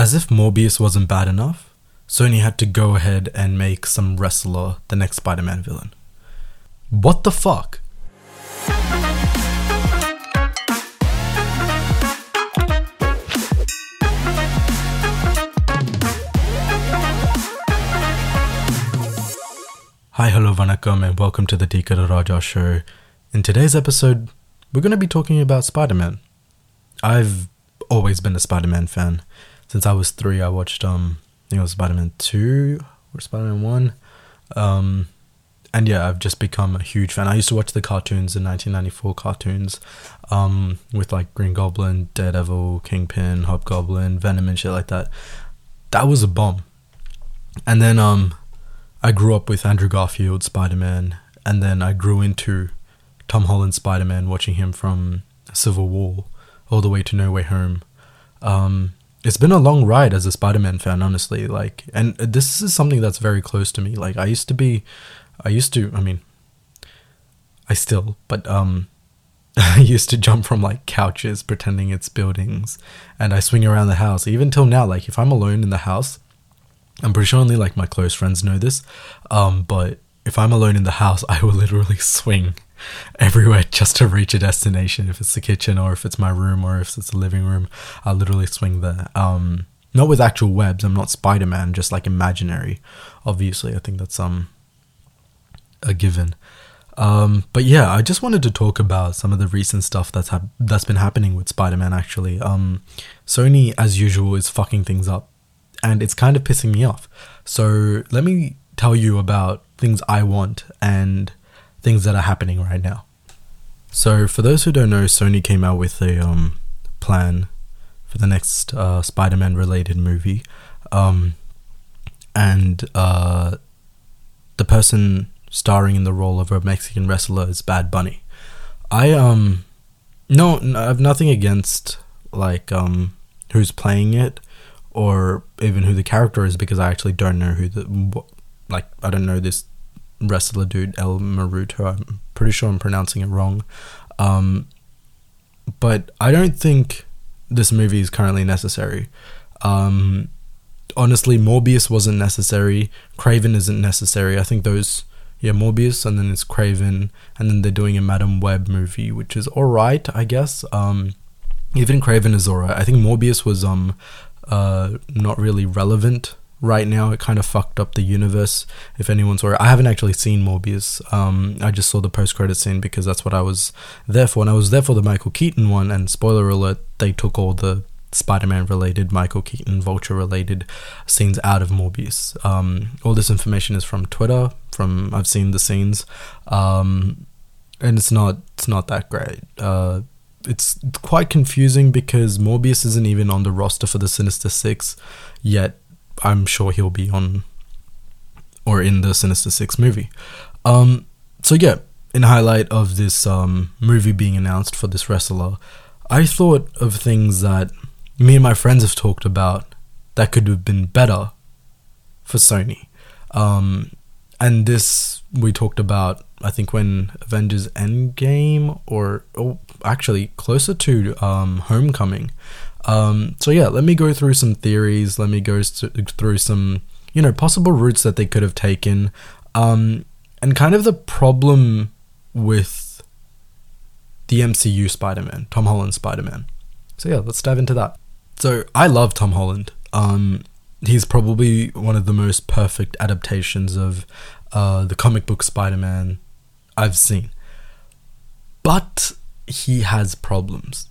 As if Morbius wasn't bad enough, Sony had to go ahead and make some wrestler the next Spider Man villain. What the fuck? Hi, hello, vanakkam, and welcome to the Tika Raja show. In today's episode, we're going to be talking about Spider Man. I've always been a Spider Man fan. Since I was three, I watched, um, I think it was Spider Man 2 or Spider Man 1. Um, and yeah, I've just become a huge fan. I used to watch the cartoons, the 1994 cartoons, um, with like Green Goblin, Daredevil, Kingpin, Hobgoblin, Venom, and shit like that. That was a bomb. And then, um, I grew up with Andrew Garfield Spider Man, and then I grew into Tom Holland Spider Man, watching him from Civil War all the way to No Way Home. Um, it's been a long ride as a Spider Man fan, honestly. Like, and this is something that's very close to me. Like, I used to be, I used to, I mean, I still, but um, I used to jump from like couches pretending it's buildings, and I swing around the house. Even till now, like if I'm alone in the house I'm pretty sure only like my close friends know this. Um, but if I'm alone in the house, I will literally swing everywhere just to reach a destination. If it's the kitchen or if it's my room or if it's the living room, I'll literally swing there. Um, not with actual webs. I'm not Spider Man, just like imaginary. Obviously, I think that's um a given. Um, but yeah, I just wanted to talk about some of the recent stuff that's ha- that's been happening with Spider Man. Actually, um, Sony, as usual, is fucking things up and it's kind of pissing me off. So let me tell you about things I want and things that are happening right now. So for those who don't know, Sony came out with a um, plan for the next uh, Spider-Man related movie, um, and uh, the person starring in the role of a Mexican wrestler is Bad Bunny. I um no, I have nothing against like um who's playing it or even who the character is because I actually don't know who the like I don't know this wrestler dude El Maruto. I'm pretty sure I'm pronouncing it wrong. Um, but I don't think this movie is currently necessary. Um, honestly, Morbius wasn't necessary. Kraven isn't necessary. I think those yeah Morbius and then it's Kraven and then they're doing a Madame Web movie which is alright I guess. Um, even Kraven is alright. I think Morbius was um uh, not really relevant right now. It kind of fucked up the universe. If anyone's worried, I haven't actually seen Morbius. Um, I just saw the post credit scene because that's what I was there for, and I was there for the Michael Keaton one. And spoiler alert, they took all the Spider-Man related, Michael Keaton, Vulture related scenes out of Morbius. Um, all this information is from Twitter. From I've seen the scenes, um, and it's not it's not that great. Uh, it's quite confusing because Morbius isn't even on the roster for the Sinister Six, yet I'm sure he'll be on or in the Sinister Six movie. Um, so yeah, in highlight of this um, movie being announced for this wrestler, I thought of things that me and my friends have talked about that could have been better for Sony. Um, and this we talked about I think when Avengers Endgame or oh, actually closer to um, Homecoming. Um, so yeah, let me go through some theories. Let me go through some you know possible routes that they could have taken, um, and kind of the problem with the MCU Spider-Man, Tom Holland Spider-Man. So yeah, let's dive into that. So I love Tom Holland. Um, he's probably one of the most perfect adaptations of uh, the comic book Spider-Man I've seen. But he has problems.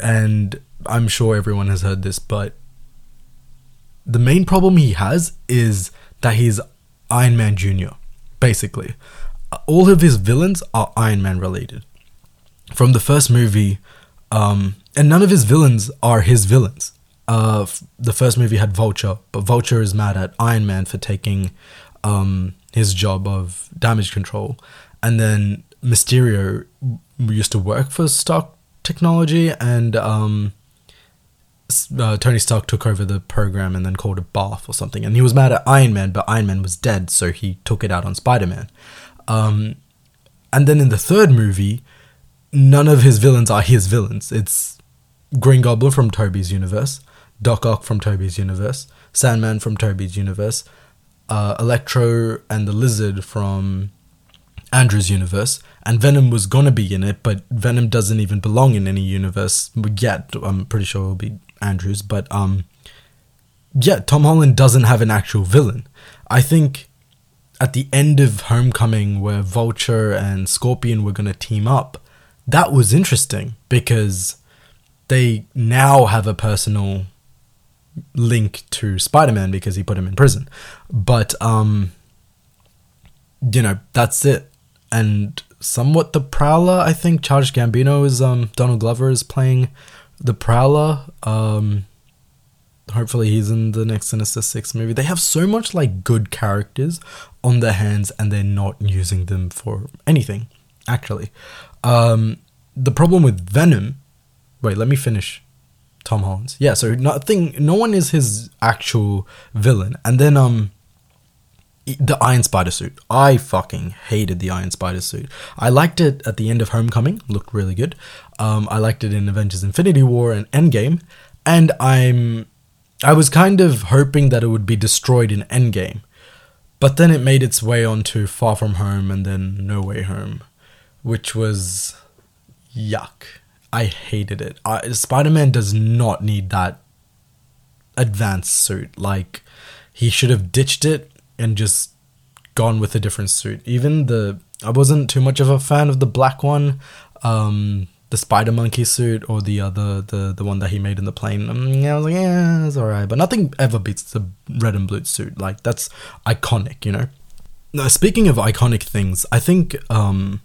And I'm sure everyone has heard this, but the main problem he has is that he's Iron Man Jr., basically. All of his villains are Iron Man related. From the first movie, um, and none of his villains are his villains. Uh, the first movie had Vulture, but Vulture is mad at Iron Man for taking um, his job of damage control. And then Mysterio used to work for Stark Technology, and um, uh, Tony Stark took over the program and then called it Bath or something. And he was mad at Iron Man, but Iron Man was dead, so he took it out on Spider Man. Um, and then in the third movie, none of his villains are his villains. It's Green Goblin from Tobey's universe, Doc Ock from Tobey's universe, Sandman from Tobey's universe, uh, Electro and the Lizard from Andrew's universe, and Venom was gonna be in it, but Venom doesn't even belong in any universe yet. I'm pretty sure it'll be Andrew's, but um, yeah, Tom Holland doesn't have an actual villain. I think at the end of Homecoming, where Vulture and Scorpion were gonna team up, that was interesting because they now have a personal link to Spider-Man because he put him in prison. But um you know, that's it and somewhat the Prowler. I think Charles Gambino is um Donald Glover is playing the Prowler. Um, hopefully he's in the next Sinister Six movie. They have so much like good characters on their hands, and they're not using them for anything. Actually, um, the problem with Venom. Wait, let me finish. Tom Holland's. Yeah, so nothing. No one is his actual villain, and then um the Iron Spider suit. I fucking hated the Iron Spider suit. I liked it at the end of Homecoming, looked really good. Um, I liked it in Avengers Infinity War and Endgame, and I'm I was kind of hoping that it would be destroyed in Endgame. But then it made its way onto Far From Home and then No Way Home, which was yuck. I hated it. Spider-Man does not need that advanced suit. Like he should have ditched it and just gone with a different suit. Even the I wasn't too much of a fan of the black one, um, the Spider Monkey suit, or the other the the one that he made in the plane. Um, I was like, yeah, it's alright, but nothing ever beats the red and blue suit. Like that's iconic, you know. Now, speaking of iconic things, I think um,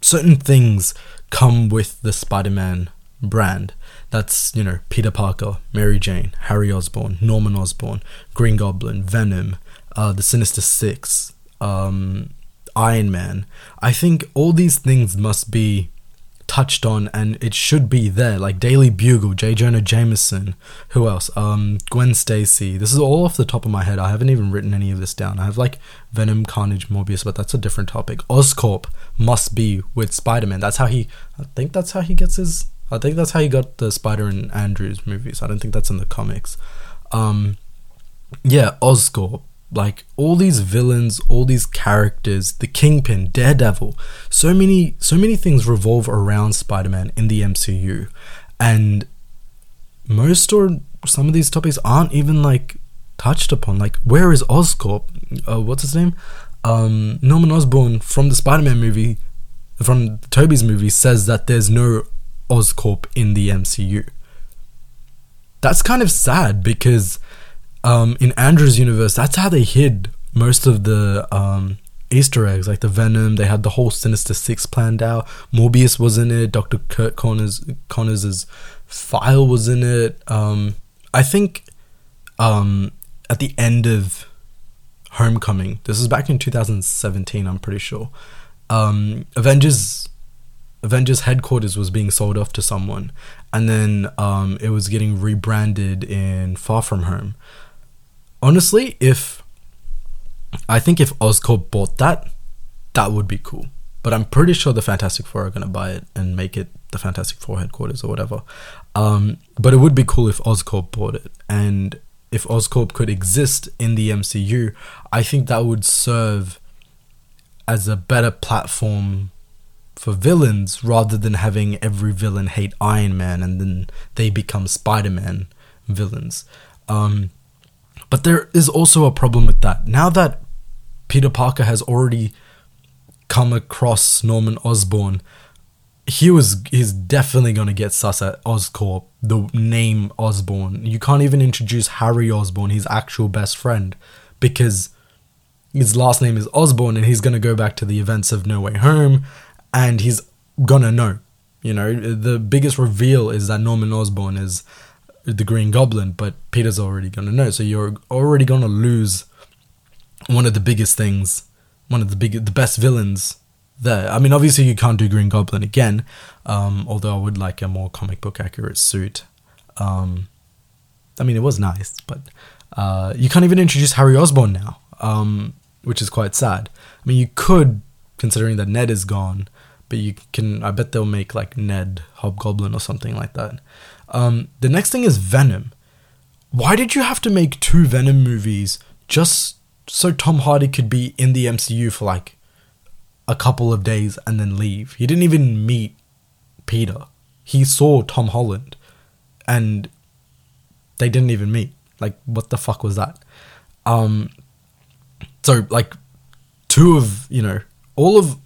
certain things come with the Spider-Man brand. That's, you know, Peter Parker, Mary Jane, Harry Osborn, Norman Osborn, Green Goblin, Venom, uh, the Sinister Six, um, Iron Man. I think all these things must be touched on and it should be there like daily bugle j. Jonah jameson. Who else? Um gwen stacy. This is all off the top of my head. I haven't even written any of this down. I have like venom carnage morbius but that's a different topic. Oscorp must be with spider-man. That's how he i think that's how he gets his i think that's how he got the spider and andrews movies. I don't think that's in the comics. Um yeah oscorp like all these villains all these characters the kingpin daredevil so many so many things revolve around spider-man in the mcu and most or some of these topics aren't even like touched upon. Like where is oscorp uh, what's his name? Um, norman osborn from the spider-man movie from tobey's movie says that there's no oscorp in the mcu that's kind of sad because um, in Andrew's universe, that's how they hid most of the um, Easter eggs, like the Venom. They had the whole Sinister Six planned out. Morbius was in it. Doctor Curt Connors Connors's file was in it. Um, I think um, at the end of Homecoming, this is back in 2017. I'm pretty sure. Um, Avengers Avengers headquarters was being sold off to someone, and then um, it was getting rebranded in Far From Home honestly, if I think if Oscorp bought that, that would be cool. But I'm pretty sure the Fantastic Four are gonna buy it and make it the Fantastic Four headquarters or whatever. Um, but it would be cool if Oscorp bought it, and if Oscorp could exist in the MCU, I think that would serve as a better platform for villains rather than having every villain hate Iron Man and then they become Spider Man villains. Um, but there is also a problem with that. Now that Peter Parker has already come across Norman Osborn, he was he's definitely gonna get sus at Oscorp, the name Osborn. You can't even introduce Harry Osborn, his actual best friend, because his last name is Osborn and he's gonna go back to the events of No Way Home and he's gonna know. You know, the biggest reveal is that Norman Osborn is the Green Goblin, but Peter's already gonna know. So you're already gonna lose one of the biggest things, one of the big, the best villains there. I mean, obviously you can't do Green Goblin again, um, although I would like a more comic book accurate suit. Um, I mean, it was nice, but uh, you can't even introduce Harry Osborn now, um, which is quite sad. I mean, you could, considering that Ned is gone, but you can. I bet they'll make like Ned Hobgoblin or something like that. Um, the next thing is Venom. why did you have to make two Venom movies just so Tom Hardy could be in the MCU for like a couple of days and then leave? He didn't even meet Peter. He saw Tom Holland and they didn't even meet. Like what the fuck was that? Um so like two of, you know, all of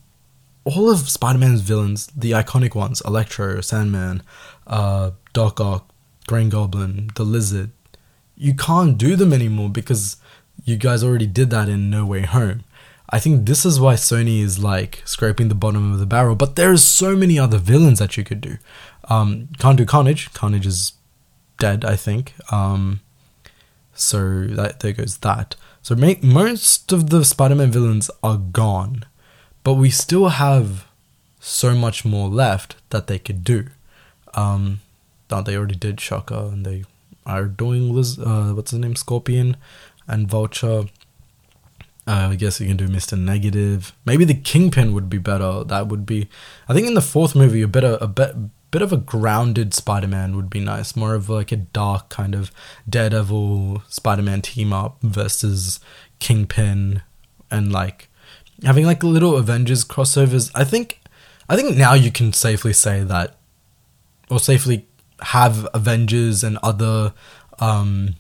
all of Spider-Man's villains, the iconic ones, Electro, Sandman, uh, Doc Ock, Green Goblin, the Lizard, you can't do them anymore because you guys already did that in No Way Home. I think this is why Sony is like scraping the bottom of the barrel, but there's so many other villains that you could do. Um, can't do Carnage. Carnage is dead, I think. Um, so that there goes that. So most of the Spider-Man villains are gone, but we still have so much more left that they could do. Um, that they already did Shocker, and they are doing Liz, uh, what's his name, Scorpion, and Vulture. Uh, I guess you can do Mister Negative. Maybe the Kingpin would be better. That would be, I think, in the fourth movie, a bit a bit bit of a grounded Spider-Man would be nice. More of like a dark kind of Daredevil Spider-Man team up versus Kingpin, and like having like little Avengers crossovers. I think, I think now you can safely say that, or safely have Avengers and other um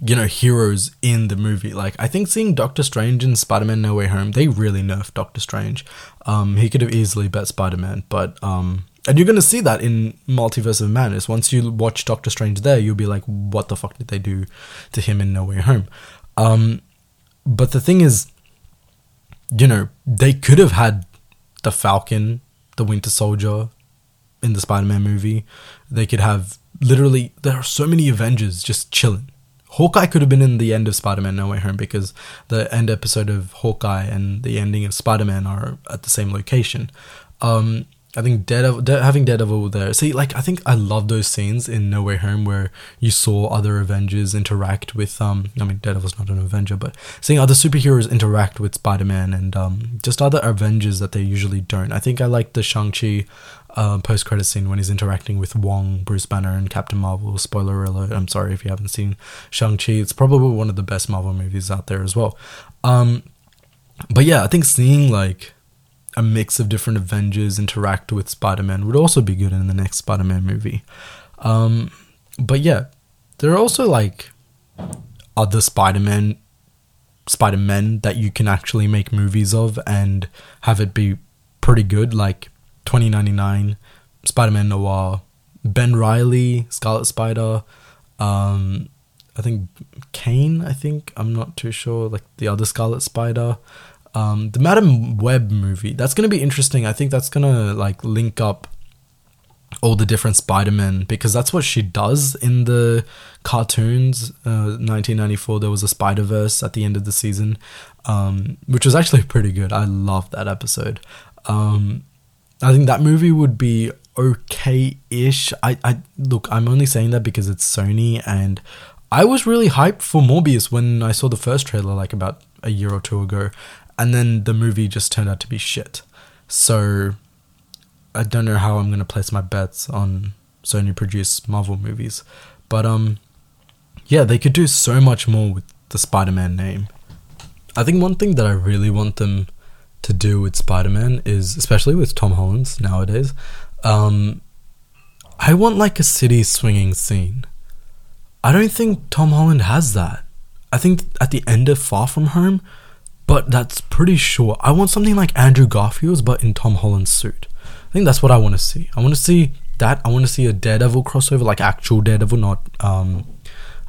you know heroes in the movie. Like i think seeing doctor strange and spider-man no way home they really nerfed doctor strange. Um he could have easily bet spider-man but um and you're to see that in multiverse of madness. Once you watch doctor strange there you'll be like what the fuck did they do to him in no way home? Um but the thing is you know they could have had the falcon the winter soldier in the Spider-Man movie. They could have literally there are so many Avengers just chilling. Hawkeye could have been in the end of Spider-Man No Way Home because the end episode of Hawkeye and the ending of Spider-Man are at the same location. Um, I think Daredevil, De- having Daredevil there. See, like I think I love those scenes in No Way Home where you saw other Avengers interact with. Um, I mean, Daredevil's not an Avenger, but seeing other superheroes interact with Spider Man and um, just other Avengers that they usually don't. I think I like the Shang Chi uh, post credit scene when he's interacting with Wong, Bruce Banner, and Captain Marvel. Spoiler alert! I'm sorry if you haven't seen Shang Chi. It's probably one of the best Marvel movies out there as well. Um, but yeah, I think seeing like a mix of different Avengers interact with Spider Man would also be good in the next Spider Man movie. Um, but yeah, there are also like other Spider Man Spider Men that you can actually make movies of and have it be pretty good, like 2099, Spider Man Noir, Ben Riley, Scarlet Spider, um, I think Kaine, I think, I'm not too sure, like the other Scarlet Spider um, the Madame Web movie. That's gonna be interesting. I think that's gonna like link up all the different Spider-Man because that's what she does in the cartoons. Uh, 1994, there was a Spider-Verse at the end of the season, um, which was actually pretty good. I loved that episode. Um, I think that movie would be okay-ish. I, I look, I'm only saying that because it's Sony and I was really hyped for Morbius when I saw the first trailer like about a year or two ago and then the movie just turned out to be shit. So I don't know how I'm gonna place my bets on Sony produced Marvel movies, but um, yeah, they could do so much more with the Spider-Man name. I think one thing that I really want them to do with Spider-Man is, especially with Tom Holland's nowadays, um, I want like a city swinging scene. I don't think Tom Holland has that. I think at the end of Far From Home, but that's pretty sure. I want something like Andrew Garfield's, but in Tom Holland's suit. I think that's what I want to see. I want to see that. I want to see a Daredevil crossover, like actual Daredevil, not um,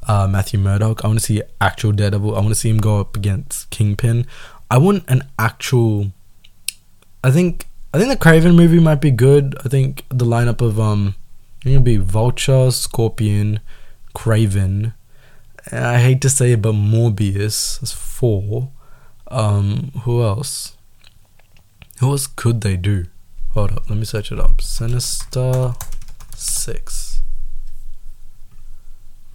uh, Matthew Murdock. I want to see actual Daredevil. I want to see him go up against Kingpin. I want an actual. I think I think the Kraven movie might be good. I think the lineup of um, it'll be Vulture, Scorpion, Kraven. I hate to say it, but Morbius. That's four. Um, who else? Who else could they do? Hold up, let me search it up. Sinister Six.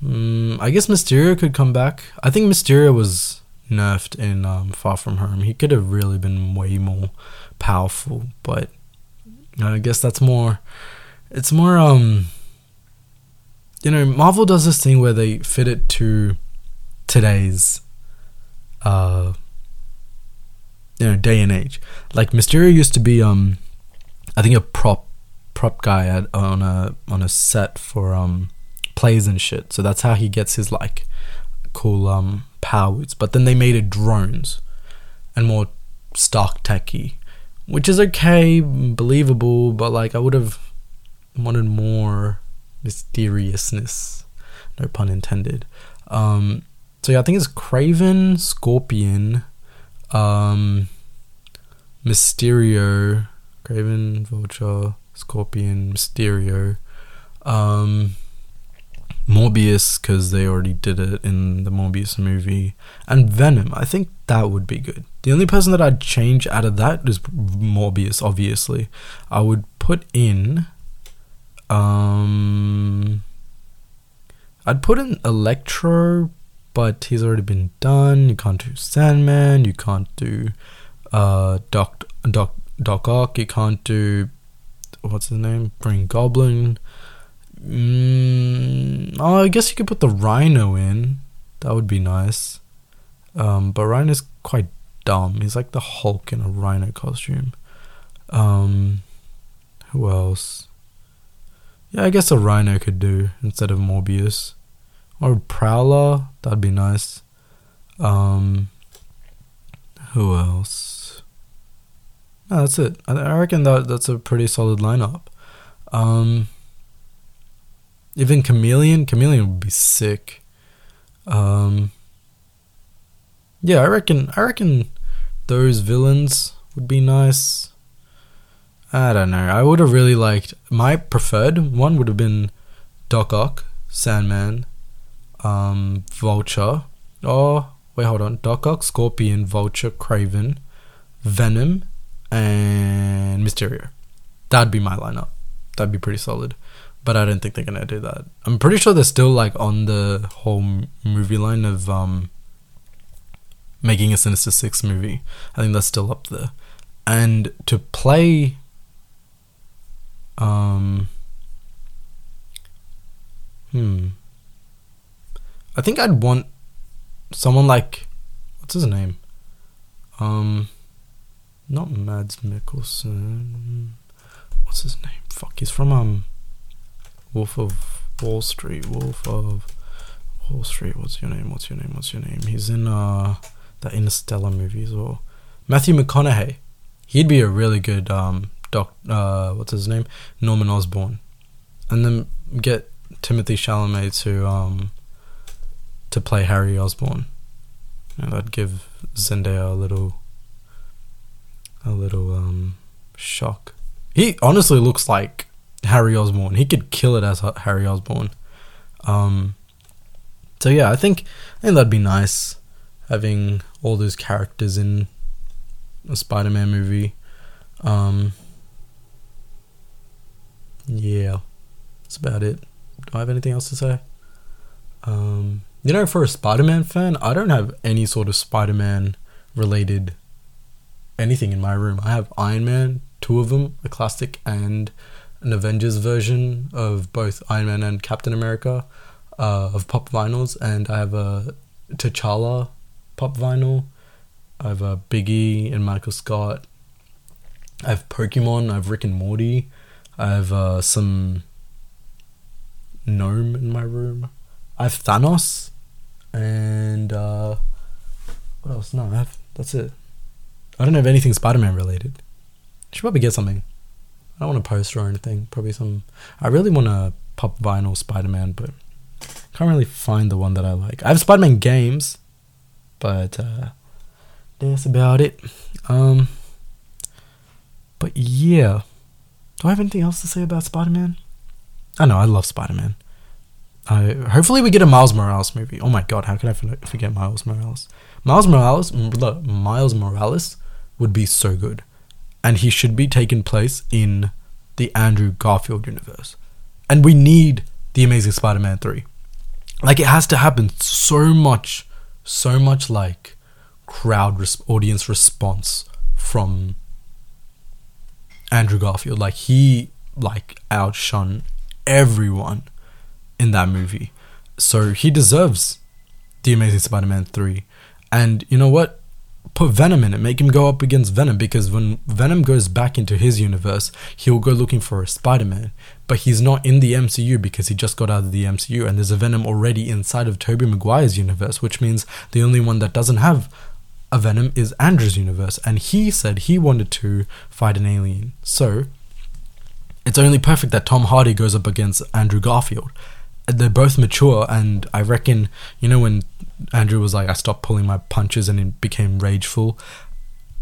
Mm, I guess Mysterio could come back. I think Mysterio was nerfed in um, Far From Home. He could have really been way more powerful, but I guess that's more. It's more um. you know, Marvel does this thing where they fit it to today's uh you know day and age. Like Mysterio used to be um I think a prop prop guy at, on a on a set for um plays and shit. So that's how he gets his like cool um powers. But then they made it drones and more Stark techy, which is okay, believable, but like I would have wanted more mysteriousness. No pun intended. Um, so yeah, I think it's Kraven, Scorpion, um, Mysterio, Kraven, Vulture, Scorpion, Mysterio, um, Morbius because they already did it in the Morbius movie, and Venom. I think that would be good. The only person that I'd change out of that is Morbius. Obviously, I would put in. Um, I'd put in Electro, but he's already been done. You can't do Sandman. You can't do uh, Doc Doc Doc Ock. You can't do what's his name? Green Goblin. Mm, oh, I guess you could put the Rhino in. That would be nice. Um, but Rhino's quite dumb. He's like the Hulk in a Rhino costume. Um, who else? Yeah, I guess a Rhino could do instead of Morbius. Or Prowler, that'd be nice. Um, who else? No, that's it. I, reckon that that's a pretty solid lineup. Um, even Chameleon, Chameleon would be sick. Um, yeah, I reckon. I reckon those villains would be nice. I don't know. I would have really liked my preferred one would have been Doc Ock, Sandman, um, Vulture. Oh, wait, hold on. Doc Ock, Scorpion, Vulture, Kraven, Venom, and Mysterio. That'd be my lineup. That'd be pretty solid but I don't think they're gonna do that. I'm pretty sure they're still like on the whole movie line of um making a Sinister Six movie. I think that's still up there, and to play um hmm. I think I'd want someone like what's his name? Um not Mads Mikkelsen. What's his name? Fuck he's from um Wolf of Wall Street. Wolf of Wall Street. What's your name? What's your name? What's your name? He's in uh the Interstellar movies or Matthew McConaughey. He'd be a really good um doc. Uh, what's his name? Norman Osborn, and then get Timothée Chalamet to um to play Harry Osborn. And that'd give Zendaya a little a little um shock. He honestly looks like Harry Osborn. He could kill it as Harry Osborn. Um, so yeah, I think I think that'd be nice having all those characters in a Spider-Man movie. Um, yeah, that's about it. Do I have anything else to say? Um, you know, for a Spider-Man fan, I don't have any sort of Spider-Man related anything in my room. I have Iron Man, two of them, a classic, and an Avengers version of both Iron Man and Captain America uh, of pop vinyls, and I have a T'Challa pop vinyl. I have a Biggie and Michael Scott. I have Pokemon. I have Rick and Morty. I have uh, some gnome in my room. I have Thanos, and uh, what else? No, I have. That's it. I don't have anything Spider-Man related. I should probably get something. I don't want a poster or anything. Probably some. I really want a pop vinyl Spider Man, but can't really find the one that I like. I have Spider Man games, but uh, that's about it. Um, but yeah, do I have anything else to say about Spider Man? I know I love Spider Man. I hopefully we get a Miles Morales movie. Oh my god, how could I forget Miles Morales? Miles Morales, Miles Morales would be so good and he should be taking place in the Andrew Garfield universe. And we need the Amazing Spider-Man 3. Like it has to happen so much so much like crowd res- audience response from Andrew Garfield like he like outshone everyone in that movie. So he deserves the Amazing Spider Man 3. And you know what? Put Venom in it, make him go up against Venom because when Venom goes back into his universe, he'll go looking for a Spider Man. But he's not in the MCU because he just got out of the MCU, and there's a Venom already inside of Tobey Maguire's universe, which means the only one that doesn't have a Venom is Andrew's universe, and he said he wanted to fight an alien. So it's only perfect that Tom Hardy goes up against Andrew Garfield. They're both mature, and I reckon, you know, when Andrew was like, I stopped pulling my punches and it became rageful.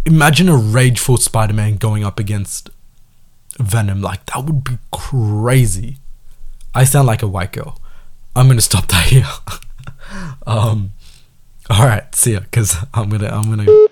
Imagine a rageful Spider Man going up against Venom. Like, that would be crazy. I sound like a white girl. I'm gonna stop that here. um, all right, see ya, cause I'm gonna, I'm gonna.